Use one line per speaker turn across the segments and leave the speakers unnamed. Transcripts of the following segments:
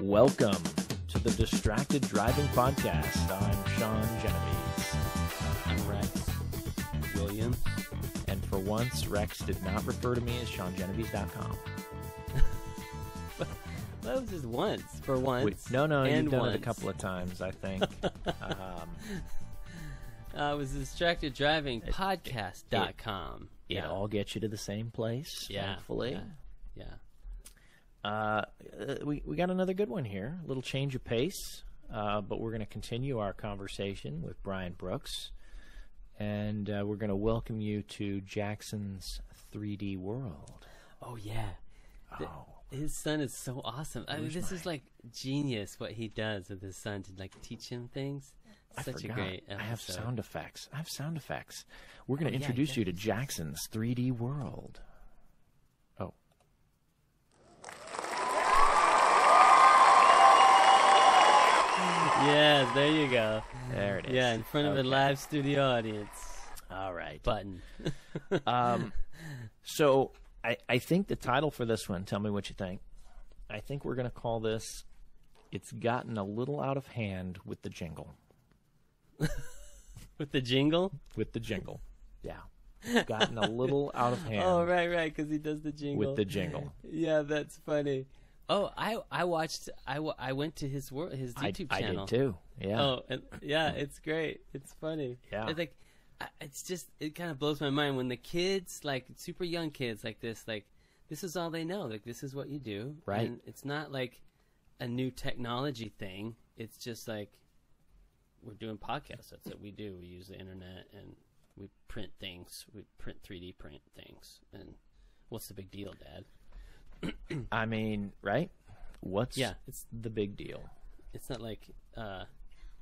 Welcome to the Distracted Driving Podcast. I'm Sean Genovese.
I'm Rex Williams.
And for once, Rex did not refer to me as SeanGenovese.com.
That was just once. For once.
Wait, no, no,
and
you've done
once.
it a couple of times, I think. um,
Uh, it was distracted driving podcast.com.
it all gets you to the same place,
yeah.
thankfully.
Yeah. Yeah.
Uh, we, we got another good one here. A little change of pace, uh, but we're going to continue our conversation with Brian Brooks. And uh, we're going to welcome you to Jackson's 3D world.
Oh, yeah. The-
Oh.
his son is so awesome. I mean, this is like genius what he does with his son to like teach him things.
I
Such
forgot.
a great episode.
I have sound effects. I have sound effects. We're going
Oh,
to
yeah,
introduce
yeah.
you to Jackson's 3D world.
Yeah, there you go.
there it is.
Yeah, in front of a live studio audience.
All right.
Button.
Um, so I, I think the title for this one, tell me what you think. I think we're going to call this It's Gotten a Little Out of Hand with the Jingle.
with the jingle.
With the jingle. Yeah. It's gotten a little out of hand
Oh, right, right, because he does the jingle.
with the jingle.
Yeah, that's funny. Oh, I I watched. I, I went to his wor- his
I,
YouTube
I
channel.
did too. Yeah.
Oh, and, yeah, it's great. It's funny.
Yeah.
It's like it's just it kind of blows my mind when the kids, like super young kids like this, like this is all they know. Like this is what you do.
Right.
And it's not like a new technology thing. It's just like we're doing podcasts. That's what we do. We use the internet and we print things. We print 3D print things. And what's the big deal, Dad?
I mean, right? What's
Yeah, it's
the big deal?
it's not like uh,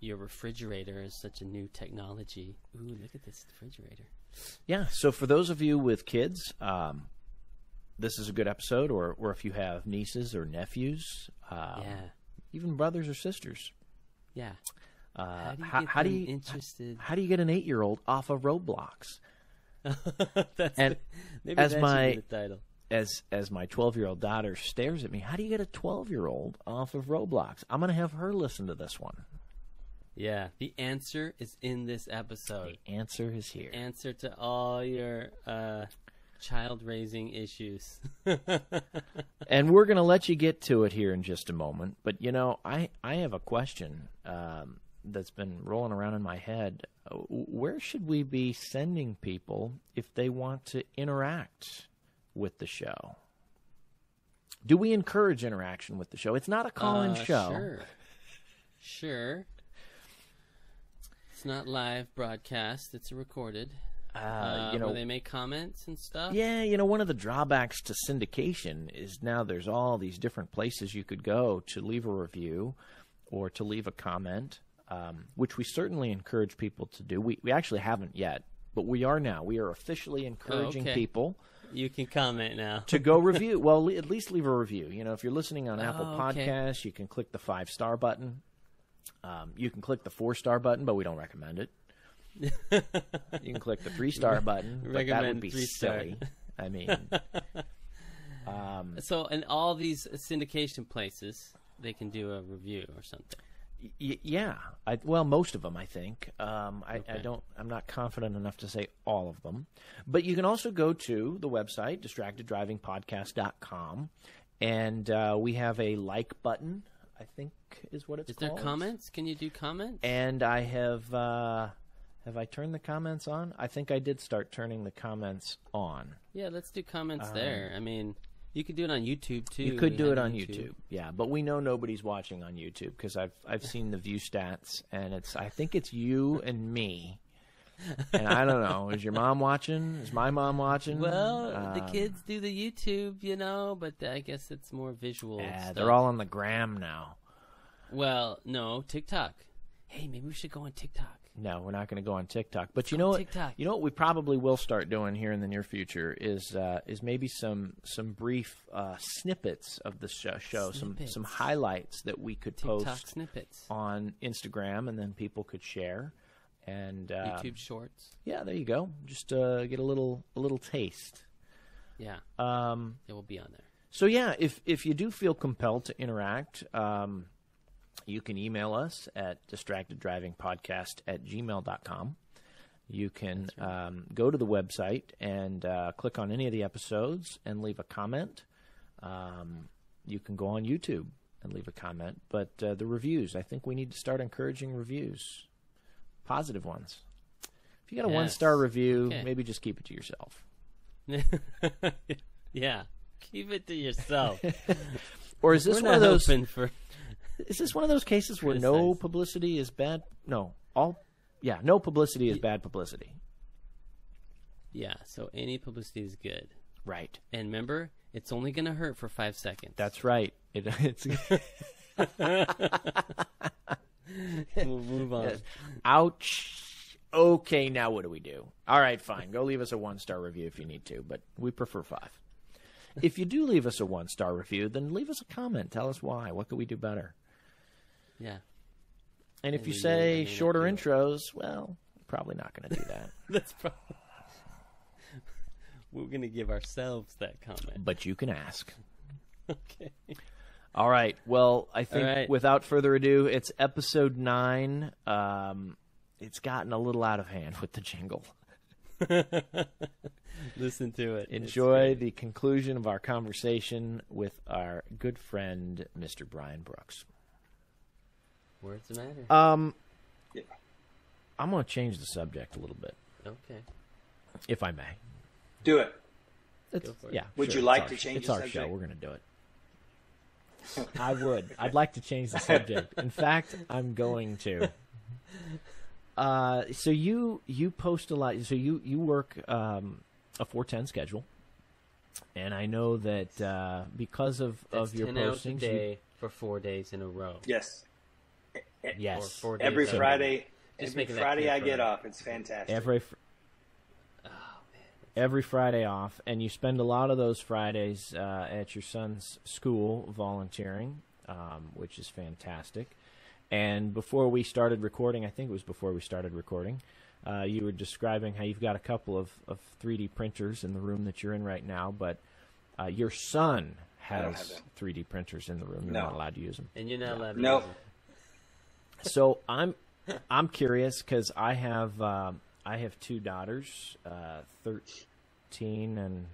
your refrigerator is such a new technology. Ooh, look at this refrigerator.
Yeah. So for those of you with kids, um, this is a good episode. Or, or if you have nieces or nephews, um,
yeah,
even brothers or sisters,
yeah.
uh,
How do you
how,
get
how do you
interested?
how do you get an eight year old off of Roblox?
That's
And
maybe
as
that should
my-
be the title.
As as my twelve year old daughter stares at me, how do you get a twelve year old off of Roblox? I'm going to have her listen to this one.
Yeah, the answer is in this episode.
The answer is here.
Answer to all your uh, child raising issues.
and we're going to let you get to it here in just a moment. But you know, I I have a question um, that's been rolling around in my head. Uh, Where should we be sending people if they want to interact with the show? Do we encourage interaction with the show? It's not a call-in
Uh,
show.
Sure. Sure. It's not live broadcast. It's recorded.
Uh,
Uh,
you know,
where they make comments and stuff.
Yeah, you know, one of the drawbacks to syndication is now there's all these different places you could go to leave a review or to leave a comment, um, which we certainly encourage people to do. We, we actually haven't yet, but we are now. We are officially encouraging
okay.
people
You can comment now.
to go review. Well, le- at least leave a review. You know, if you're listening on Apple
Oh, okay.
Podcasts, you can click the five star button. Um, you can click the four star button, but we don't recommend it. you can click the three star button, but that would be silly. I mean, um,
So, in all these syndication places, they can do a review or something.
Y- yeah. I, well, most of them, I think. Um, I, I
Okay.
don't. I'm not confident enough to say all of them, but you can also go to the website distracteddrivingpodcast.com, and uh, we have a like button. I think is what it's called.
Is there comments? Can you do comments?
And I have uh, have I turned the comments on? I think I did start turning the comments on.
yeah, let's do comments there. I mean, you could do it on YouTube too.
You could do it on YouTube. yeah, but we know nobody's watching on YouTube because I've I've seen the view stats, and it's I think it's you and me. And I don't know. Is your mom watching? Is my mom watching?
Well, the
Um,
kids do the YouTube, you know, but I guess it's more visual.
Yeah,
stuff.
they're all on the gram now.
Well, no, TikTok. Hey, maybe we should go on TikTok.
No, we're not going to go on TikTok. But you know what?
TikTok.
You know what we probably will start doing here in the near future is uh, is maybe some some brief uh, snippets of the show, show some some highlights that we could
TikTok
post
snippets,
on Instagram, and then people could share. And uh,
YouTube Shorts.
yeah, there you go. Just uh, get a little a little taste.
Yeah,
Um,
it will be on there.
So yeah, if if you do feel compelled to interact, um, you can email us at distracteddrivingpodcast at gmail.com. You can um, go to the website and uh, click on any of the episodes and leave a comment. Um, you can go on YouTube and leave a comment. But uh, the reviews, I think we need to start encouraging reviews, positive ones. If you got a
Yes.
one star review,
Okay.
maybe just keep it to yourself.
yeah. Keep it to yourself.
Or is this
We're
one of those?
open for.
Is this one of those cases where no publicity is bad? No, all yeah, no publicity is bad publicity.
Yeah. So any publicity is good.
Right.
And remember, it's only going to hurt for five seconds.
That's right. It, it's
we'll move on.
ouch. Okay, now what do we do? All right, fine. Go leave us a one star review if you need to, but we prefer five. If you do leave us a one star review, then leave us a comment. Tell us why. What could we do better?
Yeah.
And if
And
you
we may or
say shorter intros, well, probably not going to do that.
That's probably. We're going to give ourselves that comment.
but you can ask.
Okay.
All right. Well, I think
right.
without further ado, it's episode nine. Um, it's gotten a little out of hand with the jingle.
Listen to it.
Enjoy the conclusion of our conversation with our good friend, Mr. Brian Brooks.
Words matter.
Um,
Yeah.
I'm going to change the subject a little bit,
okay.
if I may.
Do it.
It's,
Go for it.
Yeah.
Would
sure,
you like to
our-
change
It's
the
our show.
subject?
We're going to do it. I would. I'd like to change the subject. In fact, I'm going to. Uh, so you you post a lot. So you you work um, a four ten schedule, and I know that uh, because of
That's
of your
10 hours a
postings, you-
day for four days in a row.
Yes.
Yes,
Or four days
Every
out of the
Friday.
Just
every Friday I get off. It's fantastic.
every fr-
Oh,
every Friday off, and you spend a lot of those Fridays uh, at your son's school volunteering, um, which is fantastic. And before we started recording, I think it was before we started recording, uh, you were describing how you've got a couple of, of 3D printers in the room that you're in right now, but uh, your son has 3D printers in the room. You're
No.
not allowed to use them.
And you're not allowed to
Nope.
use it.
So I'm I'm curious because I have um, I have two daughters, uh, thirteen and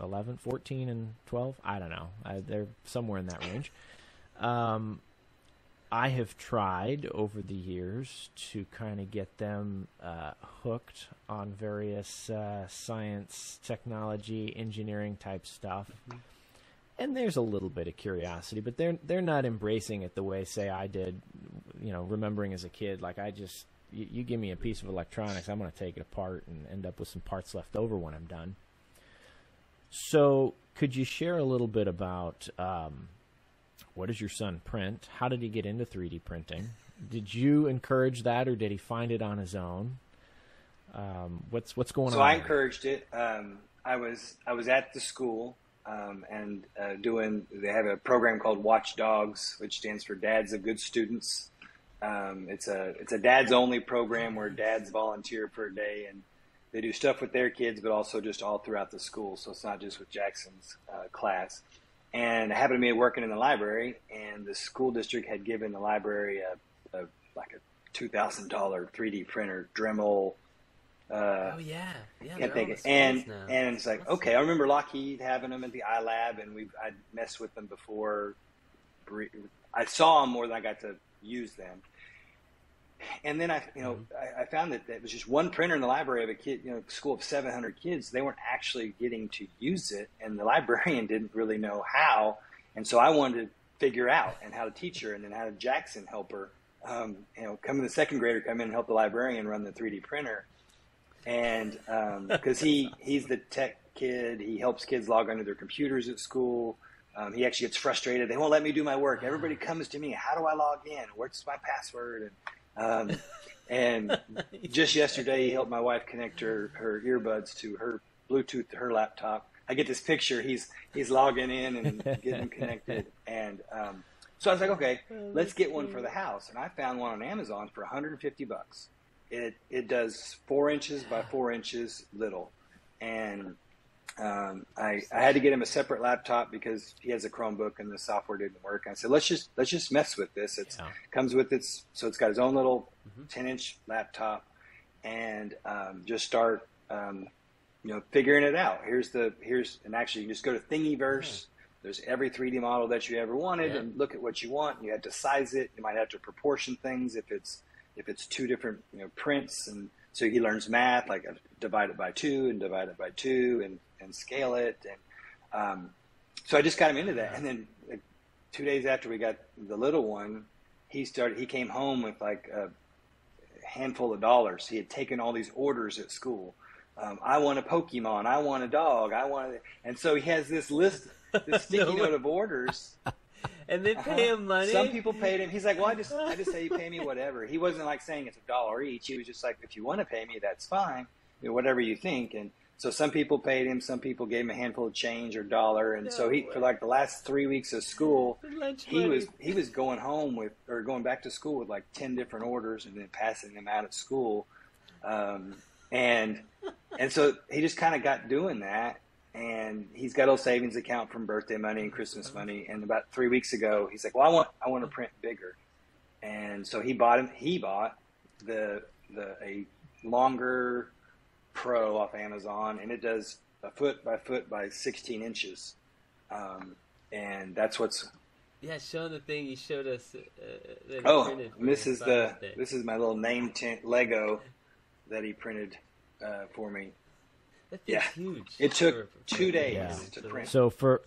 11, 14 and twelve. I don't know. I, they're somewhere in that range. Um, I have tried over the years to kind of get them uh, hooked on various uh, science, technology, engineering type stuff. And there's a little bit of curiosity, but they're they're not embracing it the way, say, I did. You know, remembering as a kid, like I just you, you give me a piece of electronics, I'm going to take it apart and end up with some parts left over when I'm done. So, could you share a little bit about um, what does your son print? How did he get into 3D printing? Did you encourage that, or did he find it on his own? Um, what's what's going
so
on?
So
I
encouraged it. Um, I was I was at the school um, and uh, doing. They have a program called Watch Dogs, which stands for Dads of Good Students. Um, it's a it's a dads only program where dads volunteer for a day and they do stuff with their kids, but also just all throughout the school. So it's not just with Jackson's uh, class. And I happened to be working in the library, and the school district had given the library a, a like a two thousand dollar three D printer, Dremel. Uh,
Oh yeah, yeah.
can't think it. And
now.
and it's like
That's-
okay, I remember Lockheed having them at the iLab, and we I messed with them before. I saw them more than I got to use them. And then I, you know,
Mm-hmm.
I, I found that it was just one printer in the library of a kid, you know, school of 700 kids. They weren't actually getting to use it, and the librarian didn't really know how. And so I wanted to figure out and how to teach her, and then how to Jackson help her. Um, you know, come in the second grader, come in and help the librarian run the 3D printer and because he he's the tech kid, he helps kids log onto their computers at school. Um, he actually gets frustrated. They won't let me do my work. Everybody comes to me. How do I log in? What's my password? And um, and just yesterday, he helped my wife connect her her earbuds to her Bluetooth to her laptop. I get this picture. He's he's logging in and getting connected, and um, so I was like, okay, let's get one for the house. And I found one on Amazon for 150 bucks. It it does four inches by four inches little, and um, I, I had to get him a separate laptop because he has a Chromebook and the software didn't work. I said, let's just let's just mess with this. It
Yeah.
comes with its so it's got his own little 10 inch laptop, and um, just start um, you know figuring it out. Here's the here's and actually you can just go to Thingiverse. There's every 3D model that you ever wanted,
Yeah.
and look at what you want. You had to size it. You might have to proportion things if it's if it's two different you know prints, and so he learns math like uh, divide it by two and divide it by two and and scale it. And um, so I just got him into that, and then like, two days after we got the little one, he started. He came home with like a handful of dollars. He had taken all these orders at school. Um, I want a Pokemon. I want a dog. I want, a, and so he has this list, this sticky
No way.
note of orders.
And they pay him money.
Some people paid him. He's like, well, I just, I just say you pay me whatever. He wasn't like saying it's a dollar each. He was just like, if you want to pay me, that's fine. You know, whatever you think. And so some people paid him. Some people gave him a handful of change or dollar. And so he,
No
for like the last three weeks of school, he was he was going home with or going back to school with like ten different orders and then passing them out at school, um, and and so he just kind of got doing that. And he's got a savings account from birthday money and Christmas money. And about three weeks ago, he's like, "Well, I want I want to print bigger," and so he bought him he bought the the a longer Pro off Amazon, and it does a foot by foot by sixteen inches. Um, and that's what's
Yeah, show the thing you showed us. Uh, that he
Oh,
printed for
and this is the this is my little name tent Lego that he printed uh, for me.
That thing's
yeah.
huge.
It took
For- for-
two days
Yeah.
to print.
So for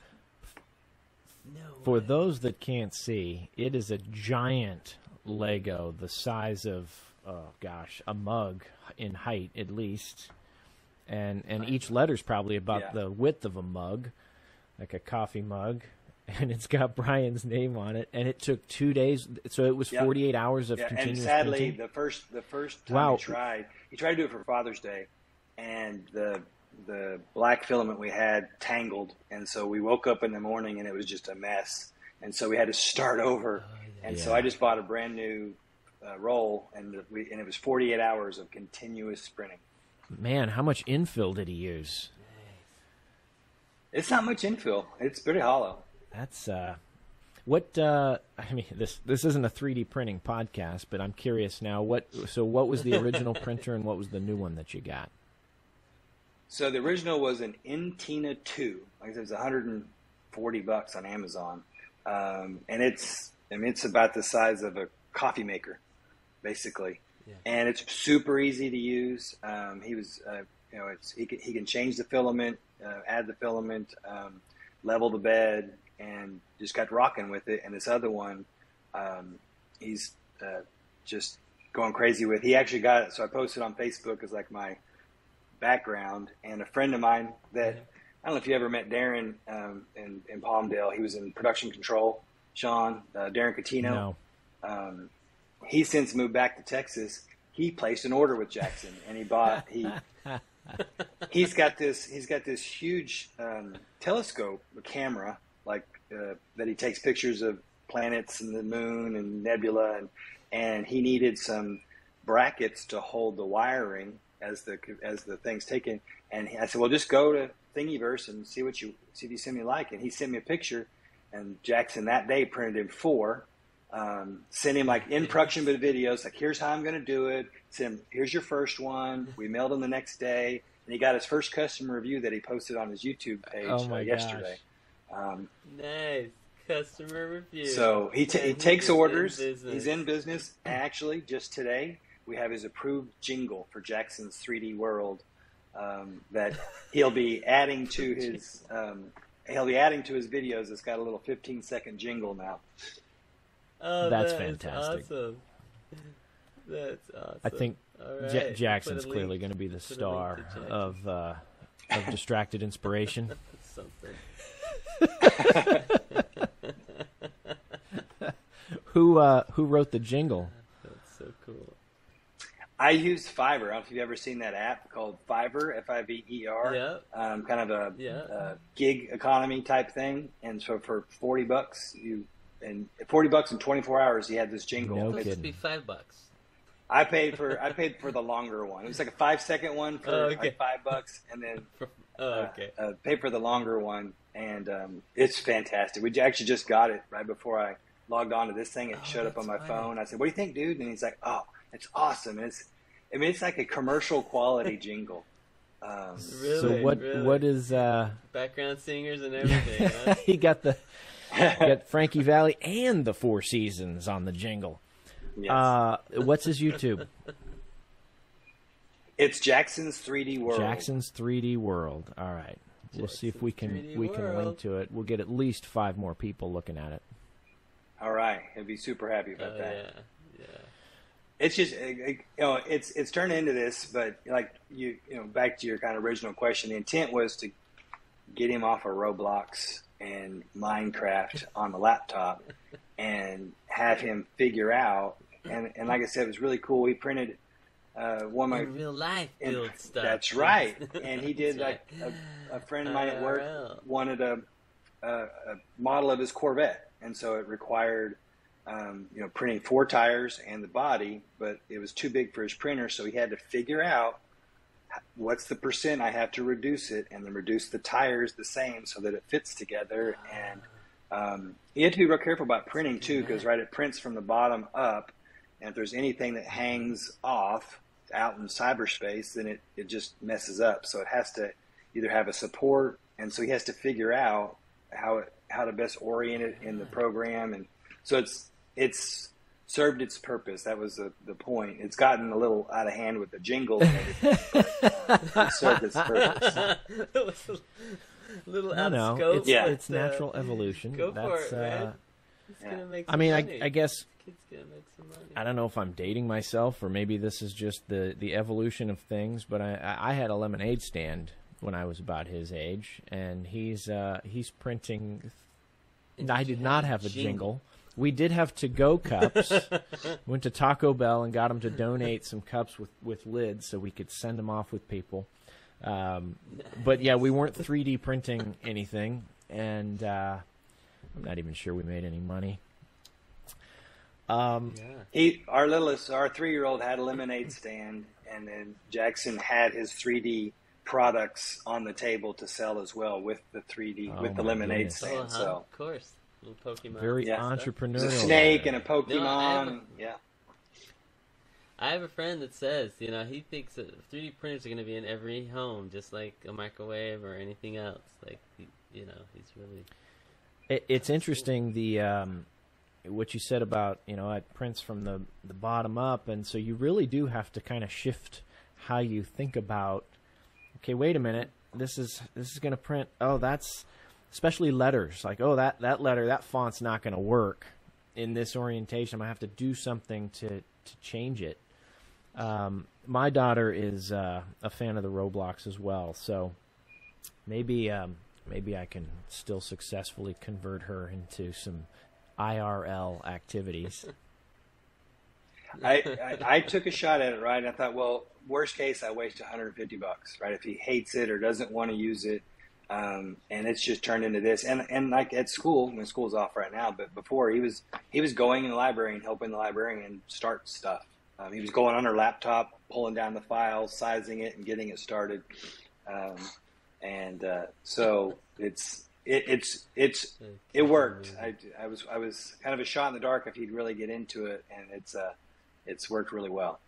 No
for
way.
those that can't see, it is a giant Lego, the size of oh gosh, a mug in height at least, and and each letter's probably about
Yeah.
the width of a mug, like a coffee mug, and it's got Brian's name on it. And it took two days, so it was
Yep.
forty eight hours of
yeah, and sadly,
printing.
the first the first time
Wow.
he tried, he tried to do it for Father's Day, and the the black filament we had tangled, and so we woke up in the morning and it was just a mess, and so we had to start over. And so I just bought a brand new uh, roll, and we and it was 48 hours of continuous printing.
Man, how much infill did he use?
It's not much infill. It's pretty hollow.
That's uh, what uh, I mean. This this isn't a 3D printing podcast, but I'm curious now. What so what was the original printer and what was the new one that you got?
So the original was an Entina 2. Like I said, it was 140 bucks on Amazon. Um, and it's, I mean, it's about the size of a coffee maker, basically.
Yeah.
And it's super easy to use. Um, he was, uh, you know, it's, he can, he can change the filament, uh, add the filament, um, level the bed, and just got rocking with it. And this other one, um, he's uh, just going crazy with. He actually got it. So I posted on Facebook as like my background, and a friend of mine that I don't know if you ever met Darren um, in, in Palmdale. He was in production control. Sean, uh, Darren Catino.
No.
Um, he since moved back to Texas. He placed an order with Jackson, and he bought he. he's got this. He's got this huge um, telescope, a camera, like uh, that he takes pictures of planets and the moon and nebula, and and he needed some brackets to hold the wiring as the as the thing's taken. And I said, well, just go to Thingiverse and see what you see if you send me like. And he sent me a picture, and Jackson that day printed him four. Um, sent him like in production but videos, like here's how I'm going to do it. Send him, here's your first one. We mailed him the next day, and he got his first customer review that he posted on his YouTube page
Oh my
uh, yesterday. Um,
Nice customer review.
so he, ta he takes
he's in
orders. He's in business. Actually, just today we have his approved jingle for Jackson's 3D World um, that he'll be adding to his. Um, he'll be adding to his videos. It's got a little 15 second jingle now.
Oh,
That's
that is
fantastic.
Awesome. That's awesome.
I think
All
Ja- Jackson's clearly going to be the
Put
star of uh, of distracted inspiration.
something.
who uh, who wrote the jingle?
That's so cool.
I use Fiverr. I don't know if you've ever seen that app called Fiverr, F I V E R.
Yeah.
Um, kind of a,
Yeah.
uh gig economy type thing. And so for 40 bucks, you and 40 bucks in 24 hours, you had this jingle.
No
That
It's-
would
kidding.
be five bucks.
I paid for I paid for the longer one. It was like a five second one for
Oh, okay.
like five bucks, and then
Oh, okay.
uh, pay for the longer one, and um, it's fantastic. We actually just got it right before I logged on to this thing. It
Oh,
showed up on my
funny.
phone. I said, "What do you think, dude?" And he's like, "Oh, it's awesome." It's, I mean, it's like a commercial quality jingle. Um,
Really?
so what
really?
what is uh
Background singers and everything. huh?
he got the got Frankie Valli and the Four Seasons on the jingle.
yes.
Uh what's his YouTube?
it's Jackson's 3D World.
Jackson's 3D World. All right. We'll see if we can we can link to it. We'll get at least 5 more people looking at it.
All right, he'll be super happy
Oh,
about that.
yeah.
It's just it- it- you know it's it's turned into this but like you you know back to your kind of original question the intent was to get him off of roblox and minecraft on the laptop and have him figure out and and like i said it was really cool he printed uh, one of
In
my
real life
and
build stuff.
that's right and he did like
right.
a, a friend of mine at work
uh, oh.
wanted a, a, a model of his corvette and so it required um, you know printing four tires and the body but it was too big for his printer so he had to figure out what's the percent i have to reduce it and then reduce the tires the same so that it fits together. And um, you have to be real careful about printing too because right it prints from the bottom up and if there's anything that hangs off out in cyberspace then it, it just messes up. So it has to either have a support and so he has to figure out how it how to best orient it in the program. And so it's it's served its purpose that was the, the point it's gotten a little out of hand with the jingle and everything but, uh, it served its purpose
little
No,
out
no.
of scope.
It's,
Yeah.
it's
uh,
natural evolution.
Go for
That's
it, man.
uh
It's
Yeah.
gonna make
I
some
mean, I,
money.
I guess
Kid's gonna make some money.
I don't know if I'm dating myself or maybe this is just the, the evolution of things, but I, I I had a lemonade stand when I was about his age, and he's uh, he's printing. I did not have a
jingle.
Jingle. We did have to go cups. Went to Taco Bell and got them to donate some cups with, with lids so we could send them off with people. Um, but yeah, we weren't 3D printing anything, and uh, I'm not even sure we made any money. Um,
Yeah.
He, our littlest, our three-year-old had a lemonade stand, and then Jackson had his 3D products on the table to sell as well with the 3D
Oh
with the lemonade
goodness.
Oh,
stand.
huh?
So
of course. Little Pokemon.
very
Yeah.
entrepreneurial.
there's a snake
there.
and a Pokemon.
have a-
yeah,
I have a friend that says, you know, he thinks that 3D printers are going to be in every home, just like a microwave or anything else. Like, you know, he's really.
It, it's interesting the um, what you said about you know it prints from the the bottom up, and so you really do have to kind of shift how you think about. Okay, wait a minute. This is this is going to print. Oh, that's especially letters. Like, oh, that that letter that font's not going to work in this orientation. I'm gonna have to do something to to change it. Um, my daughter is uh, a fan of the Roblox as well, so maybe um, maybe I can still successfully convert her into some IRL activities.
I, I I took a shot at it. Right, I thought, well, worst case, I waste 150 bucks. Right, if he hates it or doesn't want to use it, um, and it's just turned into this. And and like at school, mean, school's off right now, but before he was he was going in the library and helping the librarian start stuff. Um, he was going on her laptop, pulling down the files, sizing it, and getting it started. Um, and uh, so it's it, it's it's it worked. I, I was I was kind of a shot in the dark if he'd really get into it, and it's uh it's worked really well.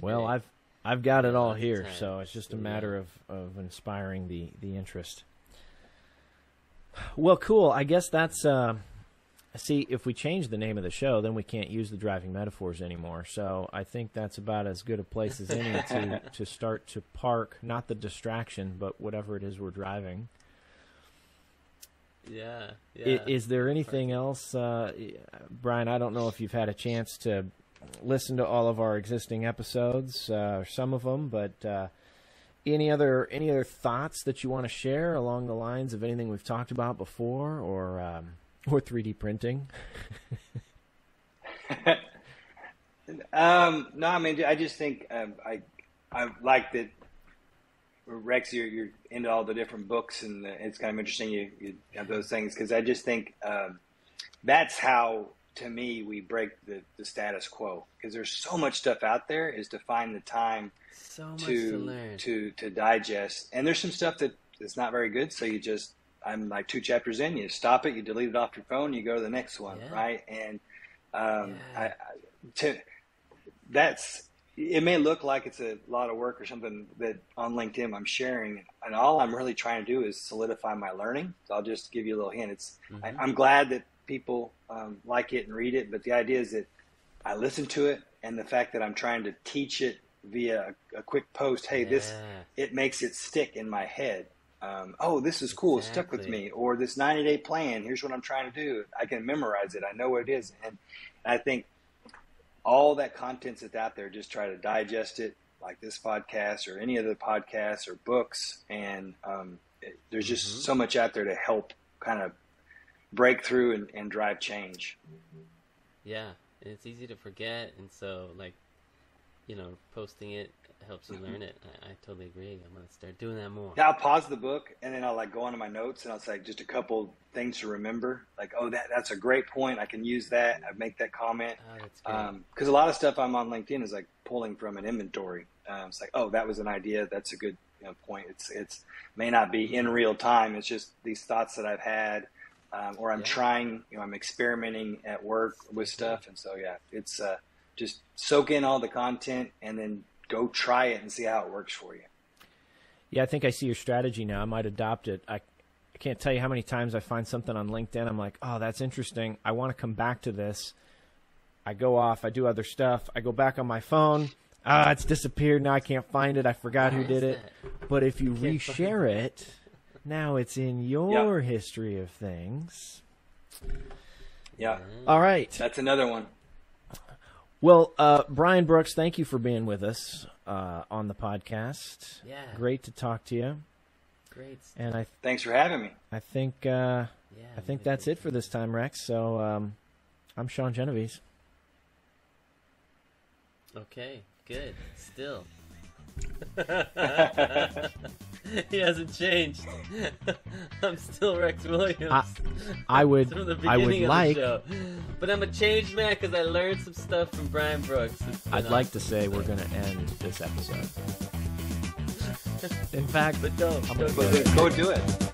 Well. I've I've got it all here, so it's just a matter of, of inspiring the, the interest. Well, cool. I guess that's uh, see if we change the name of the show, then we can't use the driving metaphors anymore. So I think that's about as good a place as any to to start to park not the distraction, but whatever it is we're driving.
Yeah. Yeah.
Is, there anything else, uh, Brian? I don't know if you've had a chance to listen to all of our existing episodes, uh, some of them, but uh, any other any other thoughts that you want to share along the lines of anything we've talked about before, or um, or 3D printing?
Um, no, I mean, I just think um, I I like that Rex, you're, you're into all the different books, and uh, it's kind of interesting you, you have those things because I just think um, that's how, to me, we break the, the status quo because there's so much stuff out there. Is to find the time
So much to, to learn.
To to digest. And there's some stuff that is not very good, so you just I'm like two chapters in, you stop it, you delete it off your phone, you go to the next one, yeah. right? And um, yeah. I, I, to that's it may look like it's a lot of work or something that on LinkedIn I'm sharing, and all I'm really trying to do is solidify my learning. So I'll just give you a little hint. It's mm-hmm. I, am glad that people um, like it and read it, but the idea is that I listen to it, and the fact that I'm trying to teach it via a, a quick post. Hey, yeah. this it makes it stick in my head. Um, oh, this is cool. Exactly. It stuck with me. Or this 90 day plan. Here's what I'm trying to do. I can memorize it. I know what it is, and I think all that content that's out there, just try to digest it like this podcast or any other podcasts or books. And um, it, there's just mm-hmm. so much out there to help kind of break through and, and drive change.
Yeah, and it's easy to forget. And so, like, you know, posting it helps you mm-hmm. learn it. I, I, totally agree. I'm gonna start doing that more.
Yeah, I'll pause the book and then I'll like go onto my notes and I'll say just a couple things to remember. Like, oh, that that's a great point. I can use that. I make that comment. Because oh, um, a lot of stuff I'm on LinkedIn is like pulling from an inventory. Um, it's like, oh, that was an idea. That's a good you know, point. It's it's may not be in real time. It's just these thoughts that I've had. Um, or I'm yeah. trying, you know, I'm experimenting at work with stuff, and so yeah, it's uh, just soak in all the content and then go try it and see how it works for you.
Yeah, I think I see your strategy now. I might adopt it. I, I can't tell you how many times I find something on LinkedIn. I'm like, oh, that's interesting. I want to come back to this. I go off. I do other stuff. I go back on my phone. Ah, it's disappeared. Now I can't find it. I forgot who did it. But if you reshare it, now it's in your history of things.
Yeah.
All right.
That's another one.
Well, uh, Brian Brooks, thank you for being with us uh, on the podcast.
Yeah.
Great to talk to you.
Great.
And I th-
thanks for having me.
I think uh, yeah, I think that's it for this time, Rex. So um, I'm Sean Genovese.
Okay. Good. Still. he hasn't changed. I'm still Rex Williams. I,
I would. I would like.
But I'm a changed man because I learned some stuff from Brian Brooks.
I'd like to say we're going to end this episode. In fact,
but don't.
I'm go, go do it.